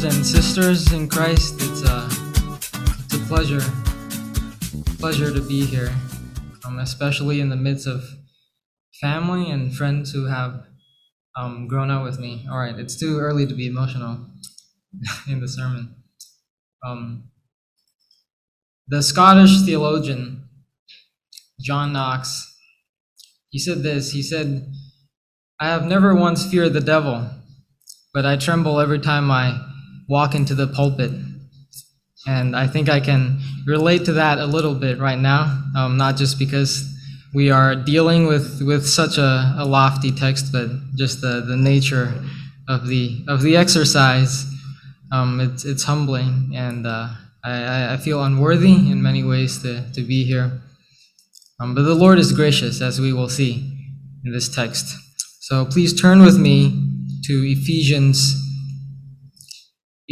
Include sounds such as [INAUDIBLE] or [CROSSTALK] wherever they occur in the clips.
brothers and sisters in Christ. It's a, it's a pleasure, pleasure to be here, um, especially in the midst of family and friends who have um, grown up with me. All right, it's too early to be emotional [LAUGHS] in the sermon. Um, the Scottish theologian John Knox, he said this. He said, "I have never once feared the devil." but I tremble every time I walk into the pulpit. And I think I can relate to that a little bit right now, um, not just because we are dealing with, with such a, a lofty text, but just the, the nature of the, of the exercise. Um, it's, it's humbling, and uh, I, I feel unworthy in many ways to, to be here. Um, but the Lord is gracious, as we will see in this text. So please turn with me to Ephesians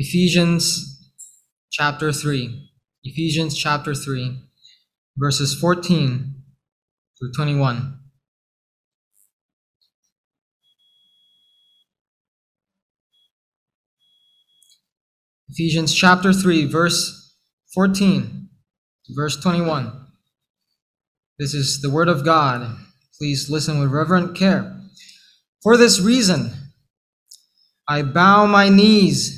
Ephesians chapter 3. Ephesians chapter 3 verses 14 through 21. Ephesians chapter 3 verse 14 verse 21. This is the word of God. Please listen with reverent care. For this reason, I bow my knees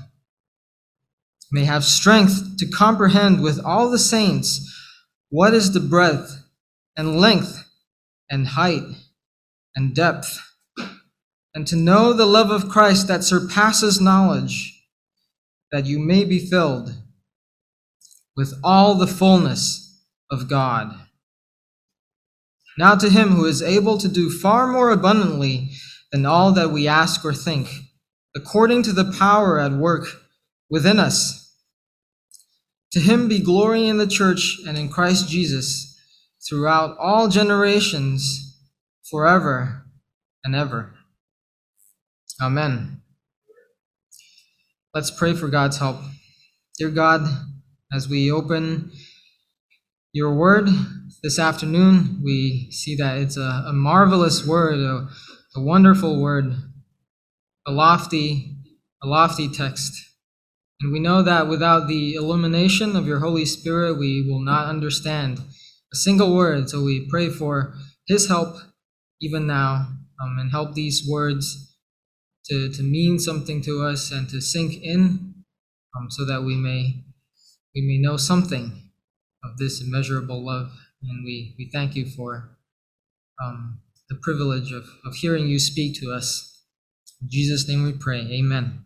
may have strength to comprehend with all the saints what is the breadth and length and height and depth, and to know the love of Christ that surpasses knowledge, that you may be filled with all the fullness of God. Now to him who is able to do far more abundantly than all that we ask or think, according to the power at work within us. To him be glory in the church and in Christ Jesus throughout all generations, forever and ever. Amen. Let's pray for God's help. Dear God, as we open your word this afternoon, we see that it's a, a marvelous word, a, a wonderful word, a lofty, a lofty text. And we know that without the illumination of your Holy Spirit, we will not understand a single word. So we pray for His help even now um, and help these words to, to mean something to us and to sink in um, so that we may, we may know something of this immeasurable love. And we, we thank you for um, the privilege of, of hearing you speak to us. In Jesus' name we pray. Amen.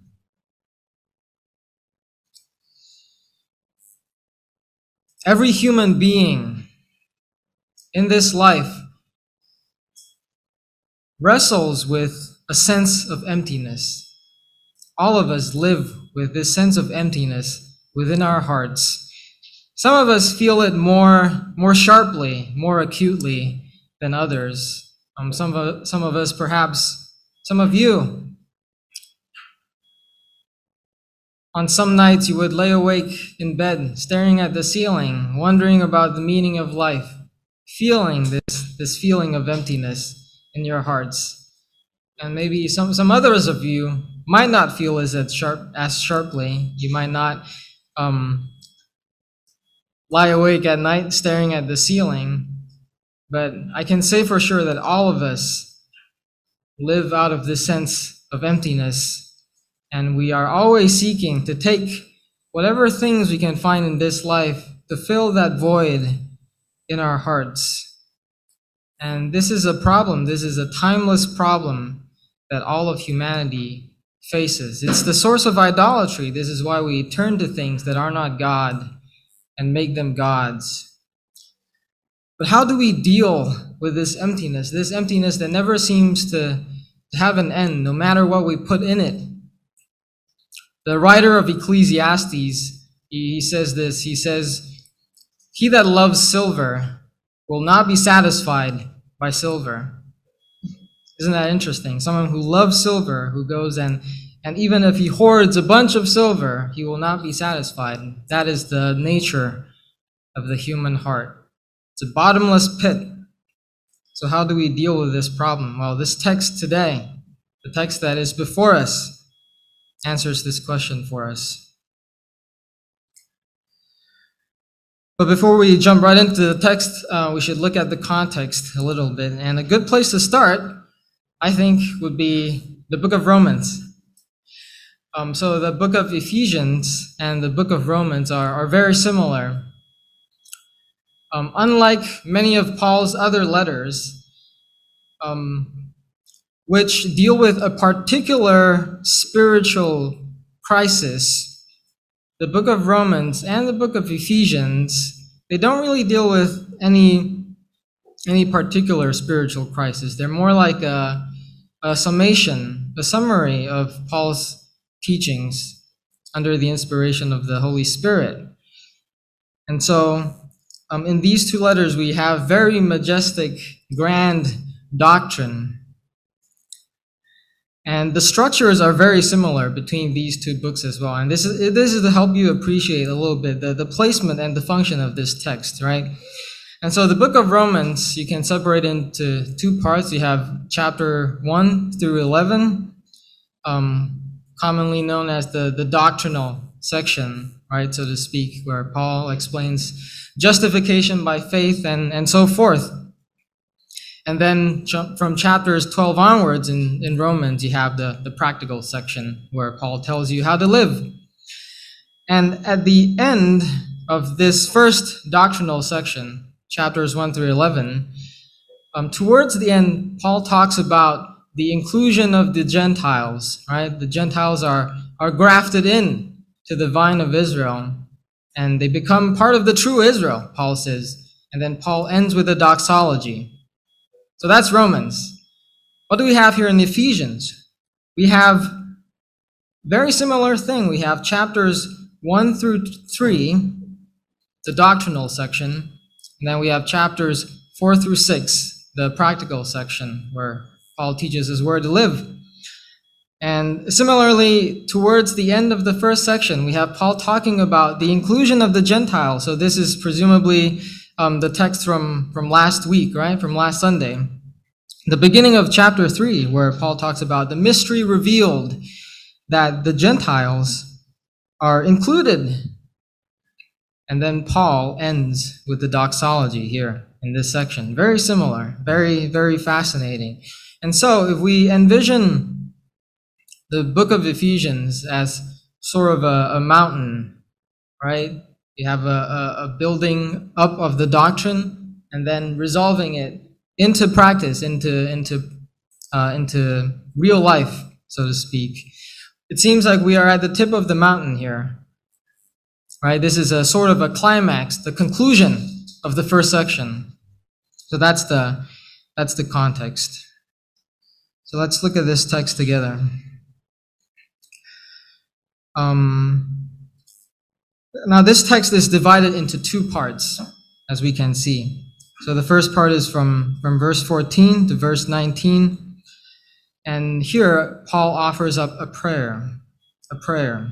Every human being in this life wrestles with a sense of emptiness. All of us live with this sense of emptiness within our hearts. Some of us feel it more, more sharply, more acutely than others. Um, some, of, some of us, perhaps, some of you, On some nights, you would lay awake in bed, staring at the ceiling, wondering about the meaning of life, feeling this, this feeling of emptiness in your hearts. And maybe some, some others of you might not feel as, as, sharp, as sharply. You might not um, lie awake at night staring at the ceiling. But I can say for sure that all of us live out of this sense of emptiness and we are always seeking to take whatever things we can find in this life to fill that void in our hearts. And this is a problem. This is a timeless problem that all of humanity faces. It's the source of idolatry. This is why we turn to things that are not God and make them gods. But how do we deal with this emptiness? This emptiness that never seems to have an end, no matter what we put in it. The writer of Ecclesiastes, he, says this. He says, He that loves silver will not be satisfied by silver. Isn't that interesting? Someone who loves silver, who goes and and even if he hoards a bunch of silver, he will not be satisfied. That is the nature of the human heart. It's a bottomless pit. So, how do we deal with this problem? Well, this text today, the text that is before us, answers this question for us. But before we jump right into the text, uh, we should look at the context a little bit. And a good place to start, I think, would be the book of Romans. Um, so the book of Ephesians and the book of Romans are, are very similar. Um, unlike many of Paul's other letters, um, which deal with a particular spiritual crisis, the book of Romans and the book of Ephesians, they don't really deal with any any particular spiritual crisis. They're more like a, a summation, a summary of Paul's teachings under the inspiration of the Holy Spirit. And so, um, in these two letters, we have very majestic, grand doctrine. And the structures are very similar between these two books as well. And this is, this is to help you appreciate a little bit the, the placement and the function of this text, right? And so the book of Romans, you can separate into two parts. You have chapter 1 through 11. Um, commonly known as the, the doctrinal section, right, so to speak, where Paul explains justification by faith and, and so forth. And then from chapters 12 onwards in, in Romans, you have the, the practical section where Paul tells you how to live. And at the end of this first doctrinal section, chapters 1 through 11, um, towards the end, Paul talks about the inclusion of the Gentiles, right? The Gentiles are, are grafted in to the vine of Israel, and they become part of the true Israel, Paul says. And then Paul ends with a doxology. So that's Romans. What do we have here in Ephesians? We have very similar thing. We have chapters 1 through 3, the doctrinal section, and then we have chapters 4 through 6, the practical section, where Paul teaches his word to live. And similarly, towards the end of the first section, we have Paul talking about the inclusion of the Gentiles. So this is presumably um, the text from, from last week, right? From last Sunday. The beginning of chapter 3, where Paul talks about the mystery revealed that the Gentiles are included. And then Paul ends with the doxology here in this section. Very similar, very, very fascinating. And so, if we envision the book of Ephesians as sort of a, a mountain, right? You have a, a, a building up of the doctrine and then resolving it into practice, into, into, uh, into real life, so to speak. It seems like we are at the tip of the mountain here, right? This is a sort of a climax, the conclusion of the first section. So that's the, that's the context. So let's look at this text together. Um, now, this text is divided into two parts, as we can see. So the first part is from, from verse 14 to verse 19. And here, Paul offers up a prayer, a prayer.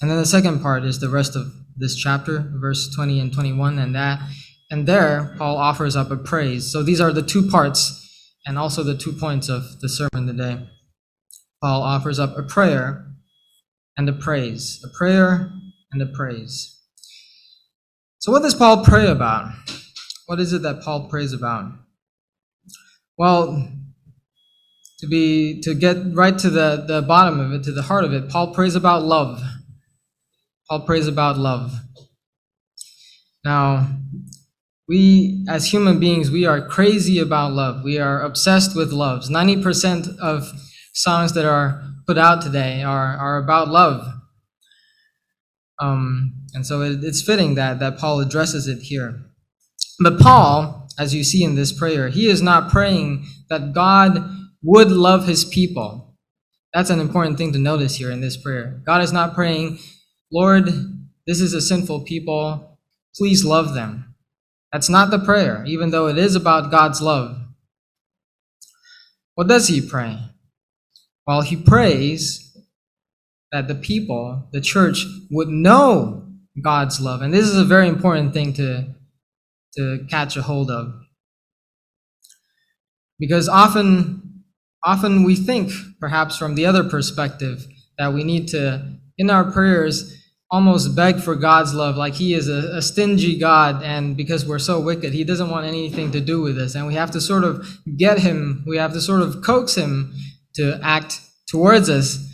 And then the second part is the rest of this chapter, verse 20 and 21, and that. And there, Paul offers up a praise. So these are the two parts and also the two points of the sermon today. Paul offers up a prayer and a praise, a prayer and a praise. So, what does Paul pray about? What is it that Paul prays about? Well, to be to get right to the, the bottom of it, to the heart of it, Paul prays about love. Paul prays about love. Now, we, as human beings, we are crazy about love. We are obsessed with loves. 90% of songs that are put out today are, are about love. Um, and so it, it's fitting that, that Paul addresses it here. But Paul, as you see in this prayer, he is not praying that God would love his people. That's an important thing to notice here in this prayer. God is not praying, Lord, this is a sinful people. Please love them. That's not the prayer, even though it is about God's love. What does he pray? Well, he prays that the people, the church, would know God's love. And this is a very important thing to, to catch a hold of. Because often, often we think, perhaps from the other perspective, that we need to, in our prayers, almost beg for God's love, like He is a, a, stingy God, and because we're so wicked, He doesn't want anything to do with us. And we have to sort of get Him, we have to sort of coax Him to act towards us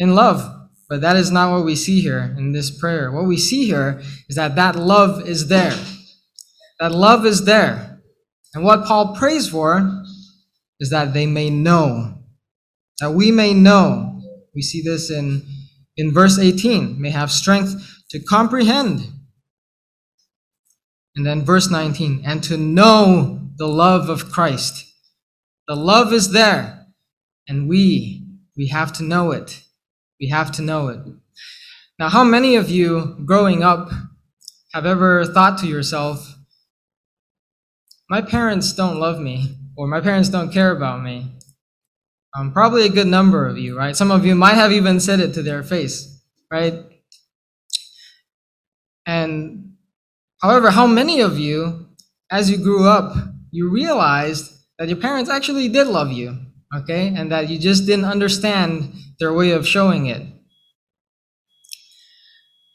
in love. But that is not what we see here in this prayer. What we see here is that that love is there. That love is there. And what Paul prays for is that they may know, that we may know. We see this in, in verse 18, may have strength to comprehend. And then verse 19, and to know the love of Christ. The love is there, and we, we have to know it. We have to know it. Now, how many of you growing up have ever thought to yourself, my parents don't love me? or my parents don't care about me. Um, probably a good number of you, right? Some of you might have even said it to their face, right? And however, how many of you, as you grew up, you realized that your parents actually did love you, okay? And that you just didn't understand their way of showing it.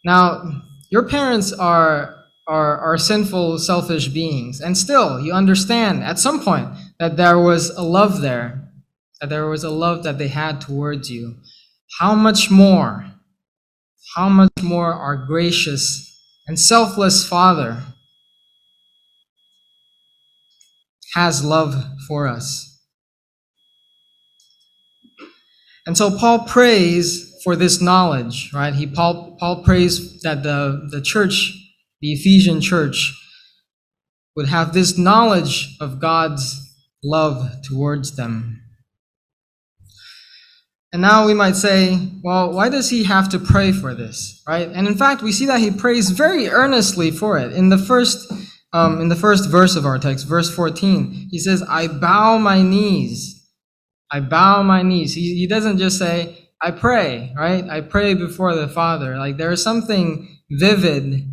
Now, your parents are, are, are sinful, selfish beings, and still you understand at some point that there was a love there, that there was a love that they had towards you. How much more, how much more our gracious and selfless Father has love for us. And so Paul prays for this knowledge, right? He Paul, Paul prays that the, the church, the Ephesian church, would have this knowledge of God's love towards them. And now we might say, well, why does he have to pray for this, right? And in fact, we see that he prays very earnestly for it. In the first, um, in the first verse of our text, verse 14, he says, I bow my knees. I bow my knees. He, he doesn't just say, I pray, right? I pray before the Father. Like there is something vivid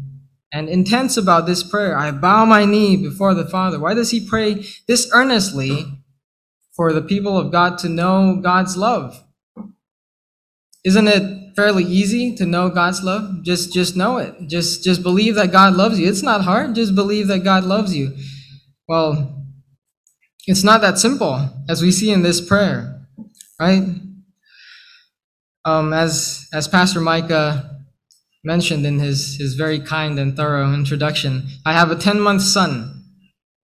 and intense about this prayer. I bow my knee before the Father. Why does he pray this earnestly for the people of God to know God's love? Isn't it fairly easy to know God's love? Just just know it. Just just believe that God loves you. It's not hard. Just believe that God loves you. Well, it's not that simple as we see in this prayer, right? Um, as as Pastor Micah mentioned in his, his very kind and thorough introduction, I have a 10 month son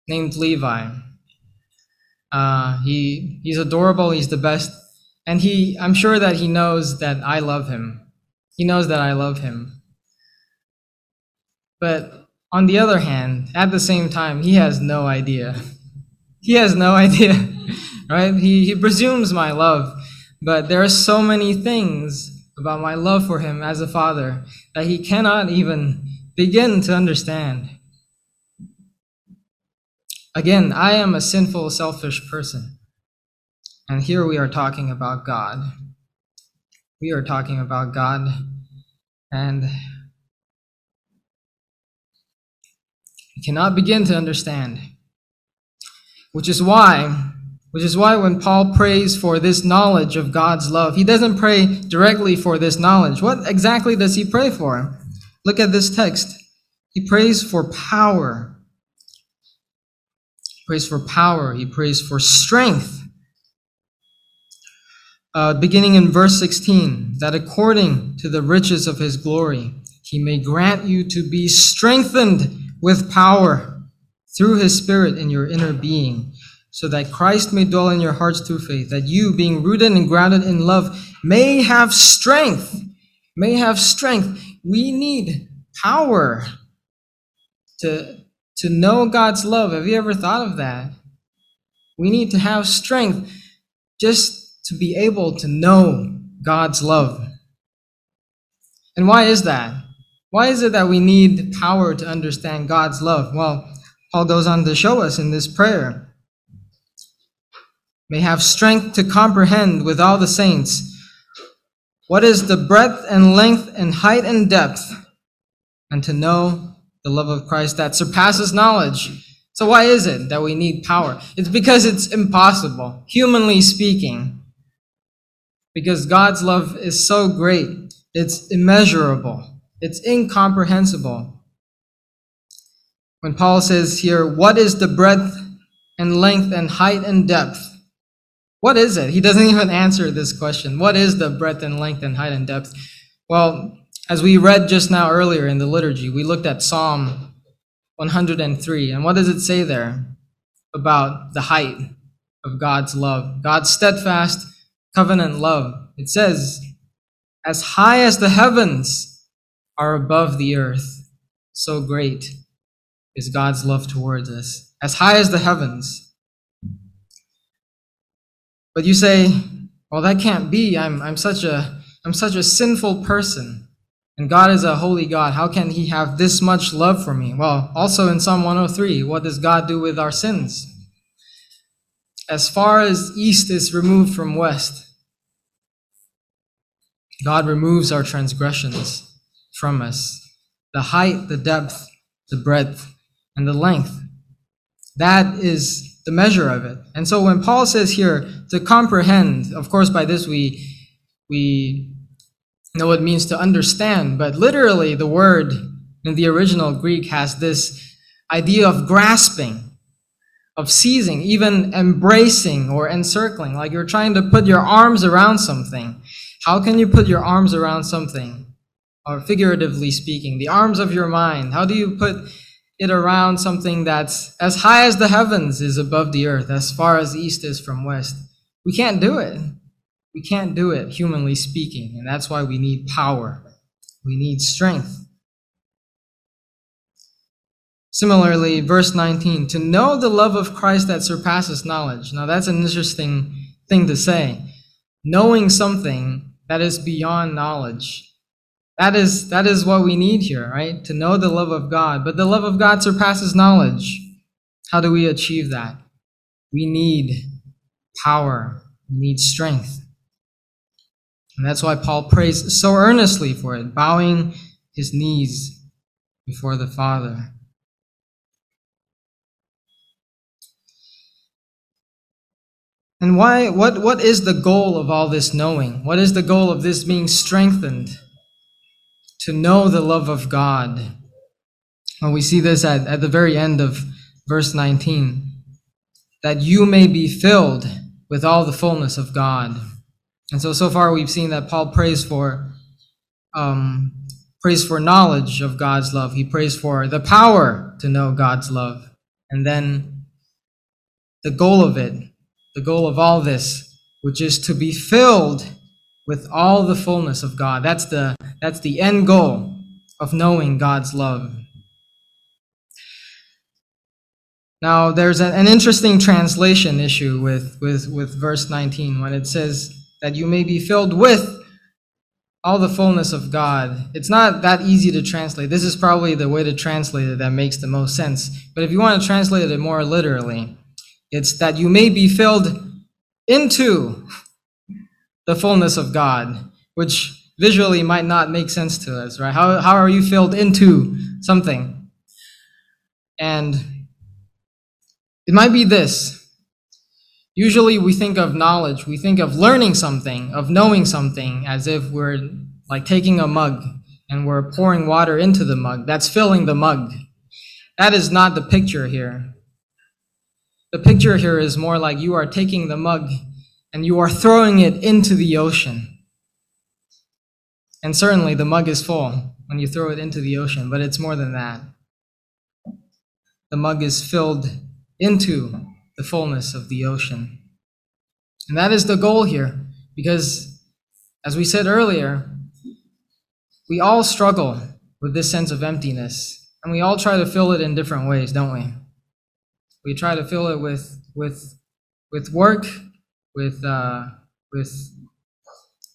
named Levi. Uh, he, he's adorable, he's the best, and he, I'm sure that he knows that I love him. He knows that I love him. But on the other hand, at the same time, he has no idea. He has no [LAUGHS] idea, right? He, he presumes my love, but there are so many things about my love for him as a father that he cannot even begin to understand. Again, I am a sinful, selfish person. And here we are talking about God. We are talking about God. And we cannot begin to understand. Which is why which is why when Paul prays for this knowledge of God's love, he doesn't pray directly for this knowledge. What exactly does he pray for? Look at this text. He prays for power. He prays for power. He prays for strength. Uh, beginning in verse 16, that according to the riches of his glory, he may grant you to be strengthened with power through his Spirit in your inner being so that Christ may dwell in your hearts through faith, that you, being rooted and grounded in love, may have strength. May have strength. We need power to, to know God's love. Have you ever thought of that? We need to have strength just to be able to know God's love. And why is that? Why is it that we need power to understand God's love? Well, Paul goes on to show us in this prayer. May have strength to comprehend with all the saints what is the breadth and length and height and depth, and to know the love of Christ that surpasses knowledge. So, why is it that we need power? It's because it's impossible, humanly speaking. Because God's love is so great, it's immeasurable, it's incomprehensible. When Paul says here, What is the breadth and length and height and depth? What is it? He doesn't [LAUGHS] even answer this question. What is the breadth and length and height and depth? Well, as we read just now earlier in the liturgy, we looked at Psalm 103. And what does it say there about the height of God's love? God's steadfast covenant love. It says, As high as the heavens are above the earth, so great is God's love towards us. As high as the heavens. But you say, well, that can't be. I'm, I'm, such a, I'm such a sinful person. And God is a holy God. How can He have this much love for me? Well, also in Psalm 103, what does God do with our sins? As far as east is removed from west, God removes our transgressions from us. The height, the depth, the breadth, and the length. That is the measure of it. And so when Paul says here to comprehend, of course, by this we we know what it means to understand, but literally the word in the original Greek has this idea of grasping, of seizing, even embracing or encircling, like you're trying to put your arms around something. How can you put your arms around something? Or figuratively speaking, the arms of your mind. How do you put it around something that's as high as the heavens is above the earth, as far as east is from west. We can't do it. We can't do it, humanly speaking, and that's why we need power. We need strength. Similarly, verse 19, to know the love of Christ that surpasses knowledge. Now, that's an interesting thing to say. Knowing something that is beyond knowledge. That is, that is what we need here, right? To know the love of God. But the love of God surpasses knowledge. How do we achieve that? We need power, we need strength. And that's why Paul prays so earnestly for it, bowing his knees before the Father. And why what what is the goal of all this knowing? What is the goal of this being strengthened? To know the love of God. And we see this at, at the very end of verse 19 that you may be filled with all the fullness of God. And so, so far we've seen that Paul prays for um, prays for knowledge of God's love. He prays for the power to know God's love. And then the goal of it, the goal of all this, which is to be filled with all the fullness of God. That's the, that's the end goal of knowing God's love. Now, there's an interesting translation issue with, with, with verse 19 when it says that you may be filled with all the fullness of God. It's not that easy to translate. This is probably the way to translate it that makes the most sense. But if you want to translate it more literally, it's that you may be filled into the fullness of God, which visually might not make sense to us, right? How, how are you filled into something? And it might be this. Usually we think of knowledge, we think of learning something, of knowing something, as if we're like taking a mug and we're pouring water into the mug. That's filling the mug. That is not the picture here. The picture here is more like you are taking the mug and you are throwing it into the ocean. And certainly the mug is full when you throw it into the ocean, but it's more than that. The mug is filled into the fullness of the ocean. And that is the goal here, because as we said earlier, we all struggle with this sense of emptiness, and we all try to fill it in different ways, don't we? We try to fill it with, with, with work with uh, with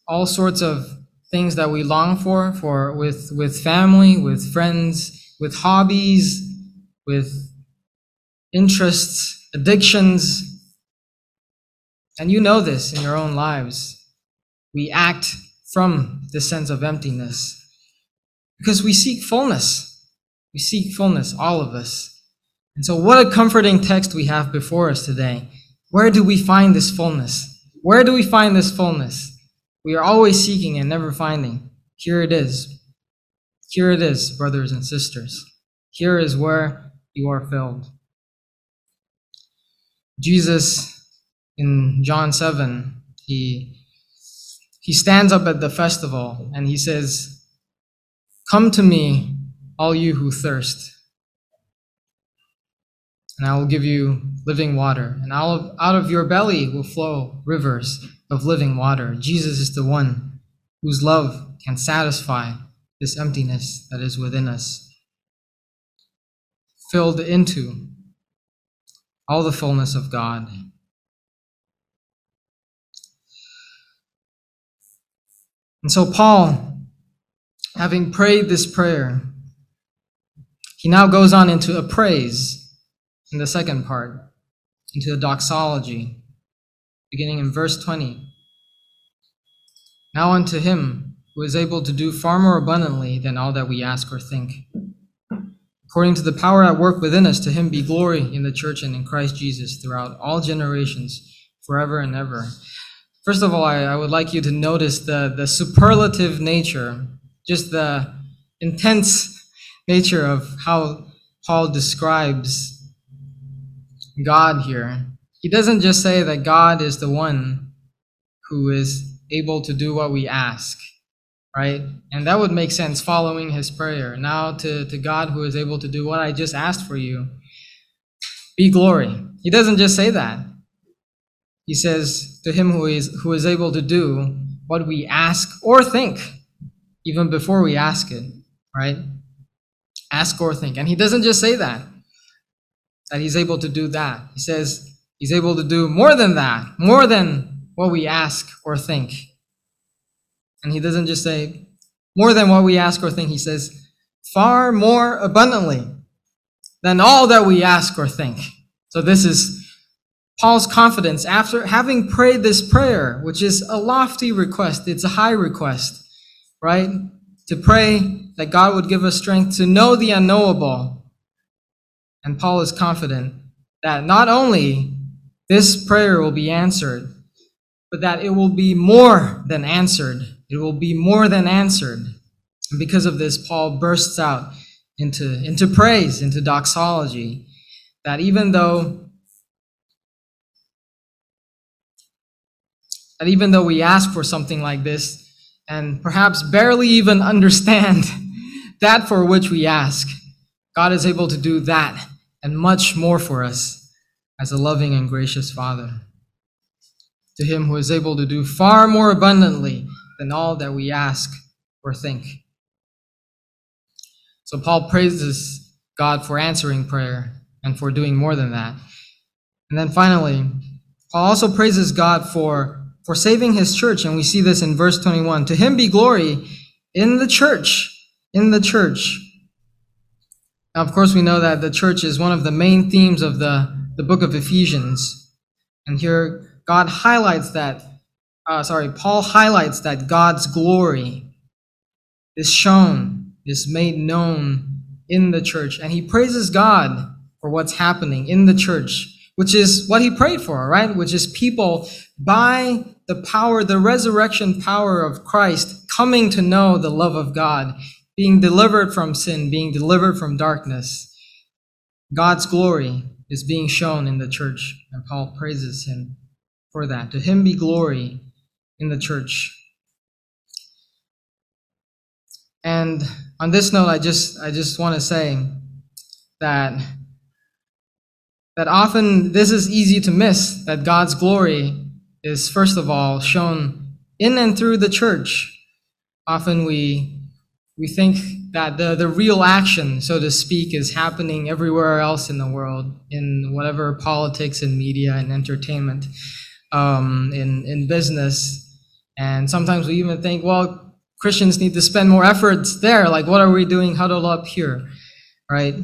all sorts of things that we long for, for with, with family, with friends, with hobbies, with interests, addictions. And you know this in your own lives. We act from this sense of emptiness because we seek fullness. We seek fullness, all of us. And so, what a comforting text we have before us today. Where do we find this fullness? Where do we find this fullness? We are always seeking and never finding. Here it is. Here it is, brothers and sisters. Here is where you are filled. Jesus in John 7, he, he stands up at the festival and he says, Come to me, all you who thirst and I will give you living water, and out of your belly will flow rivers of living water. Jesus is the one whose love can satisfy this emptiness that is within us, filled into all the fullness of God. And so, Paul, having prayed this prayer, he now goes on into a praise in the second part, into the doxology, beginning in verse 20. Now unto him who is able to do far more abundantly than all that we ask or think. According to the power at work within us, to him be glory in the church and in Christ Jesus throughout all generations, forever and ever. First of all, I, I would like you to notice the, the superlative nature, just the intense nature of how Paul describes God here. He doesn't just say that God is the one who is able to do what we ask, right? And that would make sense following his prayer. Now to, to God who is able to do what I just asked for you, be glory. He doesn't just say that. He says to him who is who is able to do what we ask or think, even before we ask it, right? Ask or think. And he doesn't just say that that he's able to do that. He says he's able to do more than that, more than what we ask or think. And he doesn't just say more than what we ask or think, he says far more abundantly than all that we ask or think. So this is Paul's confidence after having prayed this prayer, which is a lofty request, it's a high request, right? To pray that God would give us strength to know the unknowable and Paul is confident that not only this prayer will be answered, but that it will be more than answered. It will be more than answered. And because of this, Paul bursts out into, into praise, into doxology, that even though that even though we ask for something like this and perhaps barely even [LAUGHS] understand that for which we ask, God is able to do that and much more for us as a loving and gracious Father. To him who is able to do far more abundantly than all that we ask or think. So Paul praises God for answering prayer and for doing more than that. And then finally, Paul also praises God for, for saving his church, and we see this in verse 21. To him be glory in the church, in the church now, of course, we know that the church is one of the main themes of the, the book of Ephesians. And here, God highlights that, uh, sorry, Paul highlights that God's glory is shown, is made known in the church. And he praises God for what's happening in the church, which is what he prayed for, right? Which is people by the power, the resurrection power of Christ, coming to know the love of God being delivered from sin, being delivered from darkness. God's glory is being shown in the church, and Paul praises him for that. To him be glory in the church. And on this note, I just I just want to say that that often this is easy to miss that God's glory is first of all shown in and through the church. Often we we think that the, the real action, so to speak, is happening everywhere else in the world, in whatever politics and media and entertainment, um, in, in business. And sometimes we even think, well, Christians need to spend more efforts there. Like, what are we doing huddled up here? Right?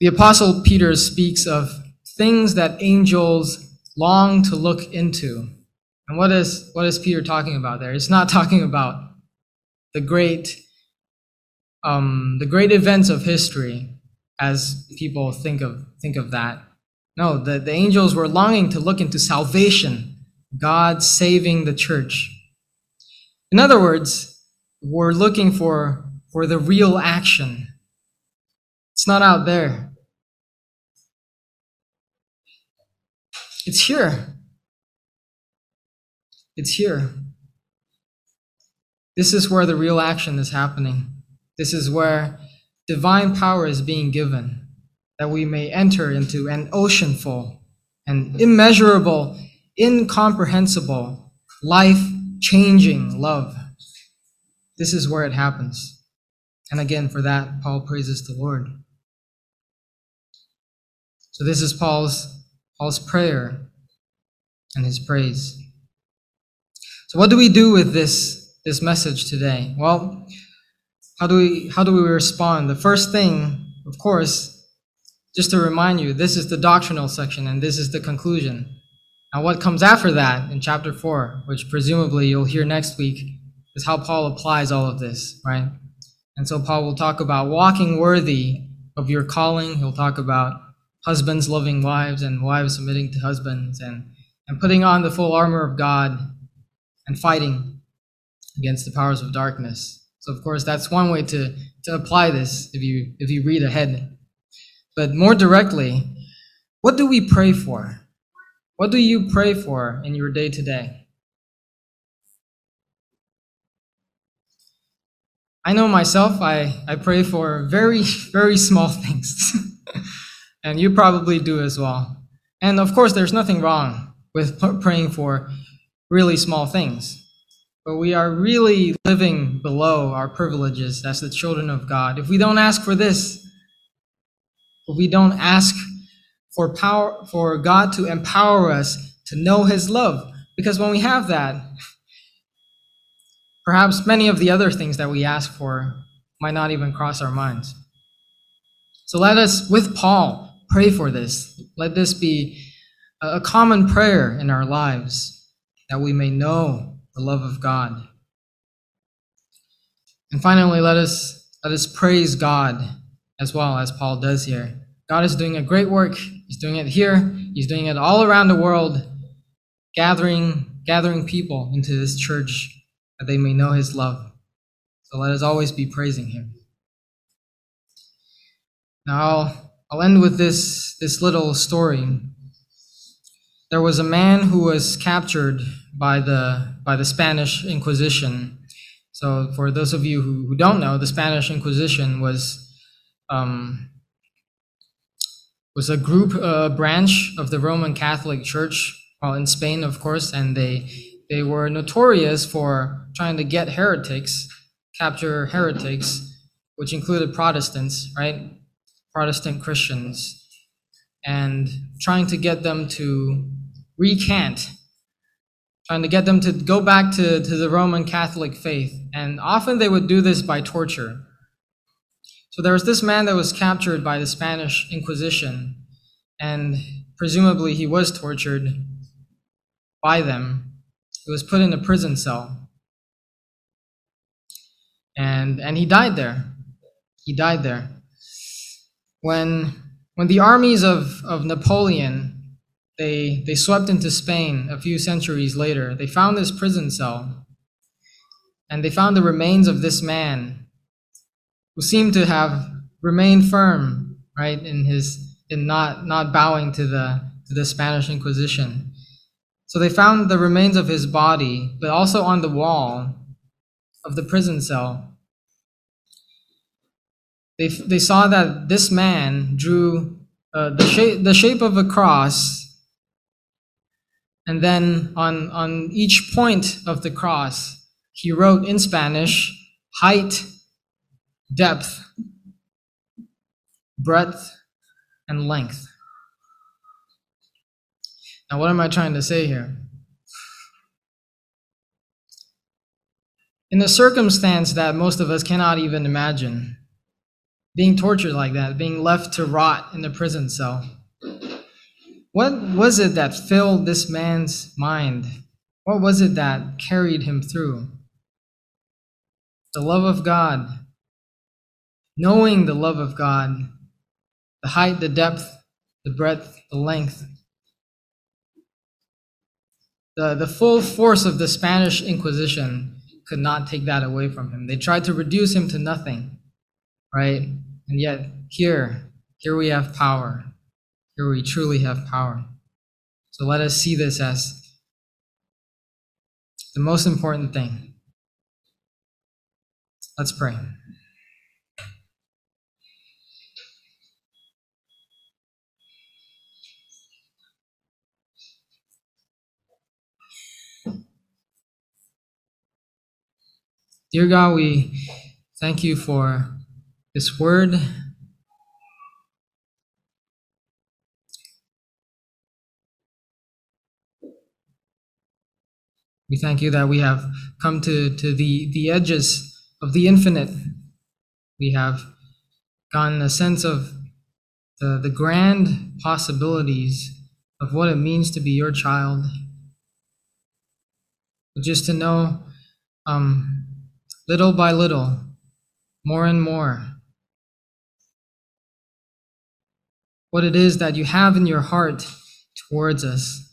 The Apostle Peter speaks of things that angels long to look into. And what is, what is Peter talking about there? It's not talking about the great, um, the great events of history as people think of, think of that. No, the, the angels were longing to look into salvation, God saving the church. In other words, we're looking for, for the real action. It's not out there. It's here. It's here. This is where the real action is happening. This is where divine power is being given, that we may enter into an oceanful and immeasurable, incomprehensible, life changing love. This is where it happens. And again, for that, Paul praises the Lord. So this is Paul's, Paul's prayer and his praise. So what do we do with this, this message today? Well, how do we how do we respond? The first thing, of course, just to remind you, this is the doctrinal section and this is the conclusion. Now what comes after that in chapter 4, which presumably you'll hear next week, is how Paul applies all of this, right? And so Paul will talk about walking worthy of your calling. He'll talk about husbands loving wives and wives submitting to husbands and, and putting on the full armor of God and fighting against the powers of darkness. So of course that's one way to, to apply this if you if you read ahead. But more directly, what do we pray for? What do you pray for in your day to day? I know myself, I, I pray for very, [LAUGHS] very small things. [LAUGHS] and you probably do as well. And of course, there's nothing wrong with praying for really small things. But we are really living below our privileges as the children of God. If we don't ask for this, if we don't ask for power for God to empower us to know his love, because when we have that, perhaps many of the other things that we ask for might not even cross our minds. So let us, with Paul, pray for this. Let this be a common prayer in our lives that we may know the love of God. And finally, let us, let us praise God as well as Paul does here. God is doing a great work. He's doing it here. He's doing it all around the world, gathering, gathering people into this church that they may know his love. So let us always be praising him. Now I'll, I'll end with this, this little story. There was a man who was captured by the by the Spanish Inquisition. So, for those of you who, who don't know, the Spanish Inquisition was um, was a group uh, branch of the Roman Catholic Church, well, in Spain, of course, and they they were notorious for trying to get heretics, capture heretics, which included Protestants, right? Protestant Christians, and trying to get them to recant trying to get them to go back to, to the Roman Catholic faith. And often they would do this by torture. So there was this man that was captured by the Spanish Inquisition, and presumably he was tortured by them. He was put in a prison cell. And, and he died there. He died there. When, when the armies of, of Napoleon they, they swept into Spain a few centuries later. They found this prison cell, and they found the remains of this man who seemed to have remained firm, right, in his in not not bowing to the to the Spanish Inquisition. So they found the remains of his body, but also on the wall of the prison cell. They, they saw that this man drew uh, the, shape, the shape of a cross and then on, on each point of the cross, he wrote in Spanish height, depth, breadth, and length. Now, what am I trying to say here? in a circumstance that most of us cannot even imagine. Being tortured like that, being left to rot in the prison cell. What was it that filled this man's mind? What was it that carried him through? The love of God, knowing the love of God, the height, the depth, the breadth, the length. The, the full force of the Spanish Inquisition could not take that away from him. They tried to reduce him to nothing, right? And yet, here, here we have power. Here we truly have power. So let us see this as the most important thing. Let's pray. Dear God, we thank you for this word. We thank you that we have come to, to the, the edges of the infinite. We have gotten a sense of the, the grand possibilities of what it means to be your child. But just to know um, little by little, more and more. What it is that you have in your heart towards us.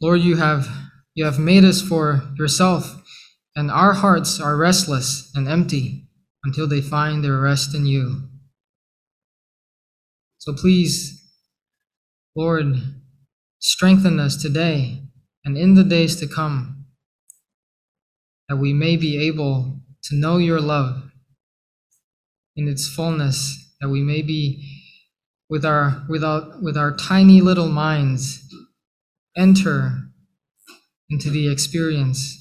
Lord, you have, you have made us for yourself, and our hearts are restless and empty until they find their rest in you. So please, Lord, strengthen us today and in the days to come that we may be able to know your love in its fullness, that we may be with our without with our tiny little minds enter into the experience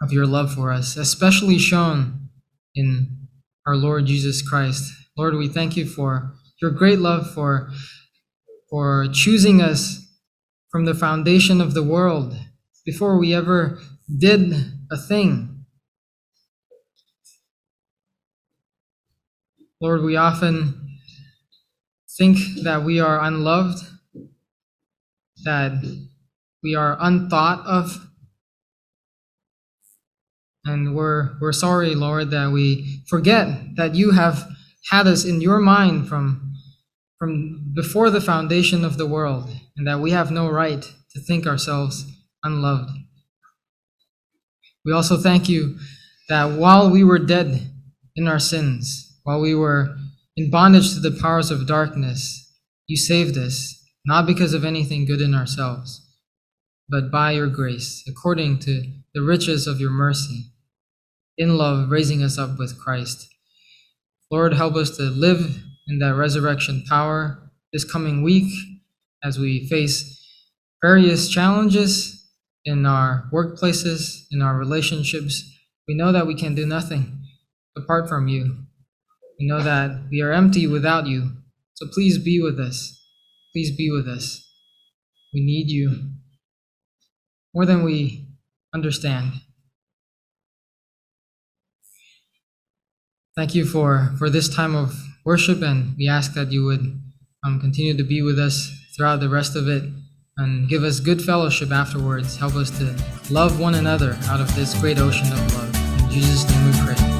of your love for us, especially shown in our Lord Jesus Christ. Lord, we thank you for your great love for for choosing us from the foundation of the world before we ever did a thing. Lord, we often think that we are unloved, that we are unthought of. And we're, we're sorry, Lord, that we forget that you have had us in your mind from, from before the foundation of the world, and that we have no right to think ourselves unloved. We also thank you that while we were dead in our sins, while we were in bondage to the powers of darkness, you saved us, not because of anything good in ourselves, but by your grace, according to the riches of your mercy, in love, raising us up with Christ. Lord, help us to live in that resurrection power this coming week as we face various challenges in our workplaces, in our relationships, we know that we can do nothing apart from you. We know that we are empty without you. So please be with us. Please be with us. We need you more than we understand. Thank you for, for this time of worship, and we ask that you would um, continue to be with us throughout the rest of it and give us good fellowship afterwards. Help us to love one another out of this great ocean of love. In Jesus' name we pray.